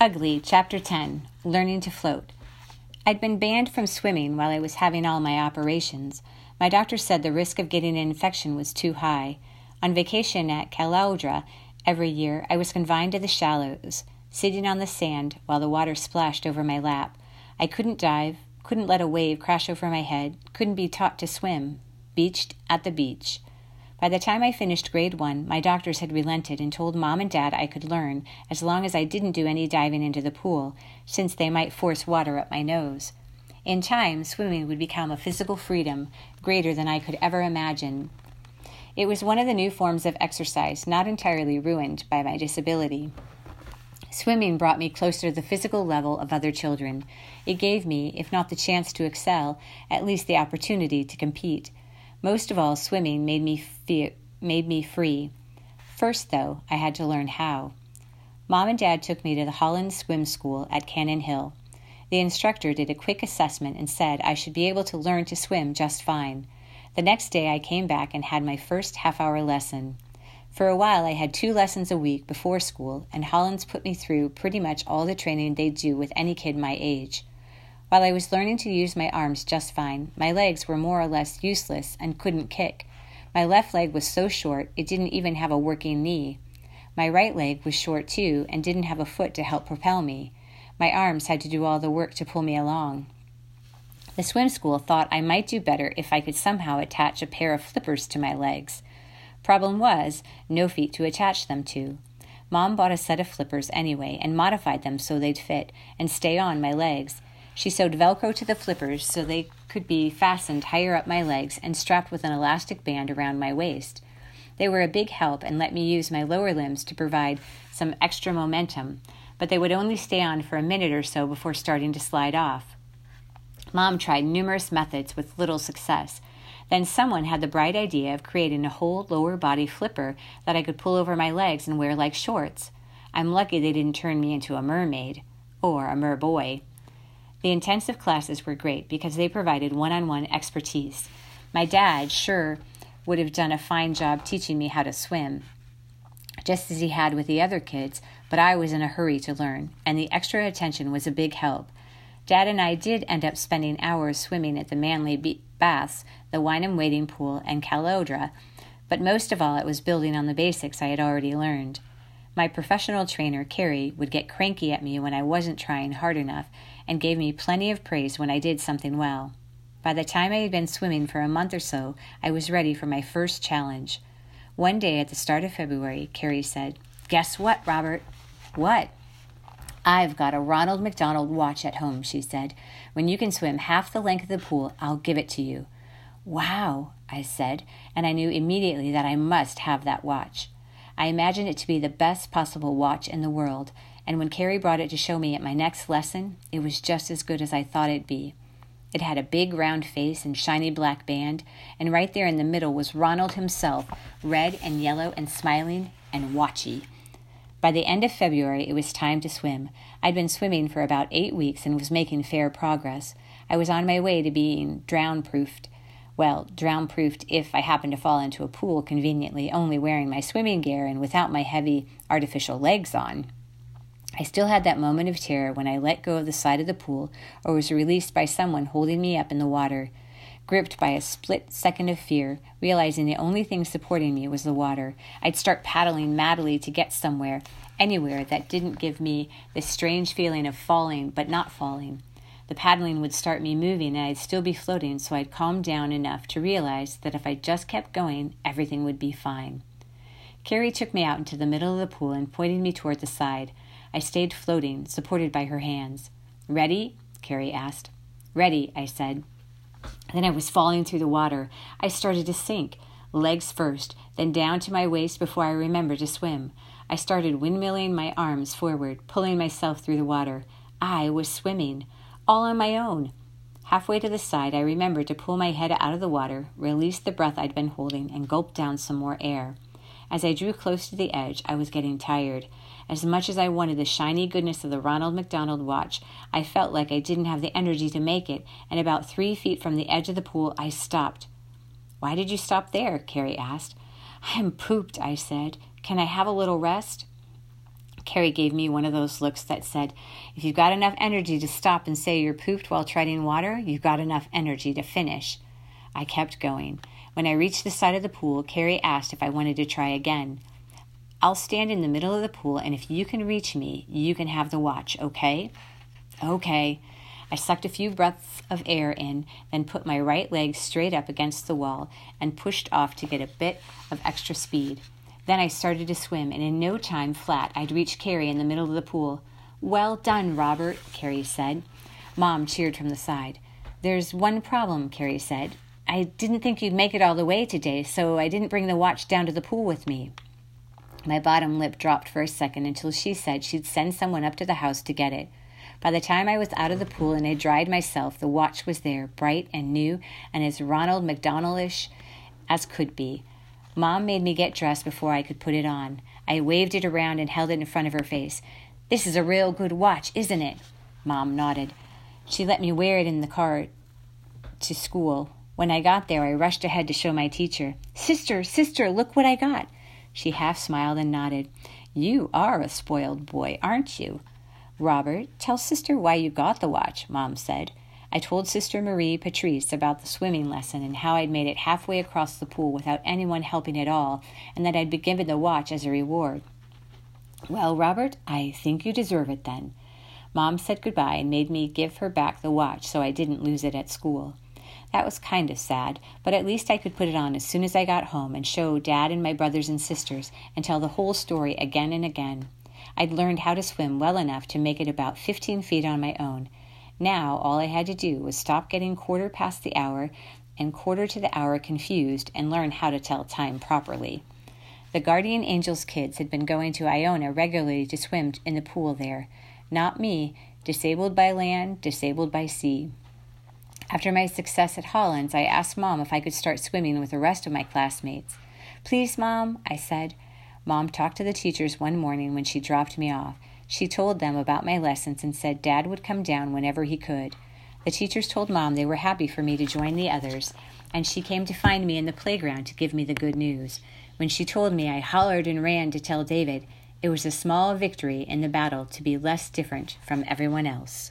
Ugly, Chapter 10 Learning to Float. I'd been banned from swimming while I was having all my operations. My doctor said the risk of getting an infection was too high. On vacation at Caloundra every year, I was confined to the shallows, sitting on the sand while the water splashed over my lap. I couldn't dive, couldn't let a wave crash over my head, couldn't be taught to swim. Beached at the beach. By the time I finished grade one, my doctors had relented and told mom and dad I could learn as long as I didn't do any diving into the pool, since they might force water up my nose. In time, swimming would become a physical freedom greater than I could ever imagine. It was one of the new forms of exercise, not entirely ruined by my disability. Swimming brought me closer to the physical level of other children. It gave me, if not the chance to excel, at least the opportunity to compete. Most of all, swimming made me feel, made me free. First, though, I had to learn how. Mom and Dad took me to the Holland Swim School at Cannon Hill. The instructor did a quick assessment and said I should be able to learn to swim just fine. The next day I came back and had my first half hour lesson. For a while I had two lessons a week before school, and Hollands put me through pretty much all the training they do with any kid my age. While I was learning to use my arms just fine, my legs were more or less useless and couldn't kick. My left leg was so short it didn't even have a working knee. My right leg was short too and didn't have a foot to help propel me. My arms had to do all the work to pull me along. The swim school thought I might do better if I could somehow attach a pair of flippers to my legs. Problem was, no feet to attach them to. Mom bought a set of flippers anyway and modified them so they'd fit and stay on my legs. She sewed Velcro to the flippers so they could be fastened higher up my legs and strapped with an elastic band around my waist. They were a big help and let me use my lower limbs to provide some extra momentum, but they would only stay on for a minute or so before starting to slide off. Mom tried numerous methods with little success. Then someone had the bright idea of creating a whole lower body flipper that I could pull over my legs and wear like shorts. I'm lucky they didn't turn me into a mermaid or a merboy. The intensive classes were great because they provided one on one expertise. My dad sure would have done a fine job teaching me how to swim, just as he had with the other kids, but I was in a hurry to learn, and the extra attention was a big help. Dad and I did end up spending hours swimming at the Manly Baths, the Wynnum Wading Pool, and Caloundra, but most of all it was building on the basics I had already learned. My professional trainer, Carrie, would get cranky at me when I wasn't trying hard enough and gave me plenty of praise when I did something well. By the time I had been swimming for a month or so, I was ready for my first challenge. One day at the start of February, Carrie said, Guess what, Robert? What? I've got a Ronald McDonald watch at home, she said. When you can swim half the length of the pool, I'll give it to you. Wow, I said, and I knew immediately that I must have that watch. I imagined it to be the best possible watch in the world, and when Carrie brought it to show me at my next lesson, it was just as good as I thought it'd be. It had a big round face and shiny black band, and right there in the middle was Ronald himself, red and yellow and smiling and watchy. By the end of February, it was time to swim. I'd been swimming for about eight weeks and was making fair progress. I was on my way to being drown proofed well, drown proofed if I happened to fall into a pool conveniently, only wearing my swimming gear and without my heavy artificial legs on. I still had that moment of terror when I let go of the side of the pool or was released by someone holding me up in the water. Gripped by a split second of fear, realizing the only thing supporting me was the water, I'd start paddling madly to get somewhere, anywhere that didn't give me this strange feeling of falling but not falling. The paddling would start me moving and I'd still be floating, so I'd calm down enough to realize that if I just kept going, everything would be fine. Carrie took me out into the middle of the pool and pointed me toward the side. I stayed floating, supported by her hands. Ready? Carrie asked. Ready, I said. Then I was falling through the water. I started to sink, legs first, then down to my waist before I remembered to swim. I started windmilling my arms forward, pulling myself through the water. I was swimming all on my own. Halfway to the side, I remembered to pull my head out of the water, release the breath I'd been holding, and gulp down some more air. As I drew close to the edge, I was getting tired. As much as I wanted the shiny goodness of the Ronald McDonald watch, I felt like I didn't have the energy to make it, and about three feet from the edge of the pool, I stopped. Why did you stop there? Carrie asked. I'm pooped, I said. Can I have a little rest? Carrie gave me one of those looks that said, If you've got enough energy to stop and say you're pooped while treading water, you've got enough energy to finish. I kept going. When I reached the side of the pool, Carrie asked if I wanted to try again. I'll stand in the middle of the pool, and if you can reach me, you can have the watch, okay? Okay. I sucked a few breaths of air in, then put my right leg straight up against the wall and pushed off to get a bit of extra speed. Then I started to swim, and in no time flat I'd reached Carrie in the middle of the pool. Well done, Robert, Carrie said. Mom cheered from the side. There's one problem, Carrie said. I didn't think you'd make it all the way today, so I didn't bring the watch down to the pool with me. My bottom lip dropped for a second until she said she'd send someone up to the house to get it. By the time I was out of the pool and had dried myself, the watch was there, bright and new and as Ronald McDonaldish as could be. Mom made me get dressed before I could put it on. I waved it around and held it in front of her face. This is a real good watch, isn't it? Mom nodded. She let me wear it in the car to school. When I got there, I rushed ahead to show my teacher. Sister, sister, look what I got. She half smiled and nodded. You are a spoiled boy, aren't you? Robert, tell sister why you got the watch, Mom said. I told Sister Marie Patrice about the swimming lesson and how I'd made it halfway across the pool without anyone helping at all, and that I'd been given the watch as a reward. Well, Robert, I think you deserve it then. Mom said goodbye and made me give her back the watch so I didn't lose it at school. That was kind of sad, but at least I could put it on as soon as I got home and show Dad and my brothers and sisters and tell the whole story again and again. I'd learned how to swim well enough to make it about 15 feet on my own, now all I had to do was stop getting quarter past the hour and quarter to the hour confused and learn how to tell time properly. The Guardian Angels kids had been going to Iona regularly to swim in the pool there. Not me, disabled by land, disabled by sea. After my success at Hollands, I asked Mom if I could start swimming with the rest of my classmates. Please, Mom, I said. Mom talked to the teachers one morning when she dropped me off. She told them about my lessons and said Dad would come down whenever he could. The teachers told Mom they were happy for me to join the others, and she came to find me in the playground to give me the good news. When she told me, I hollered and ran to tell David. It was a small victory in the battle to be less different from everyone else.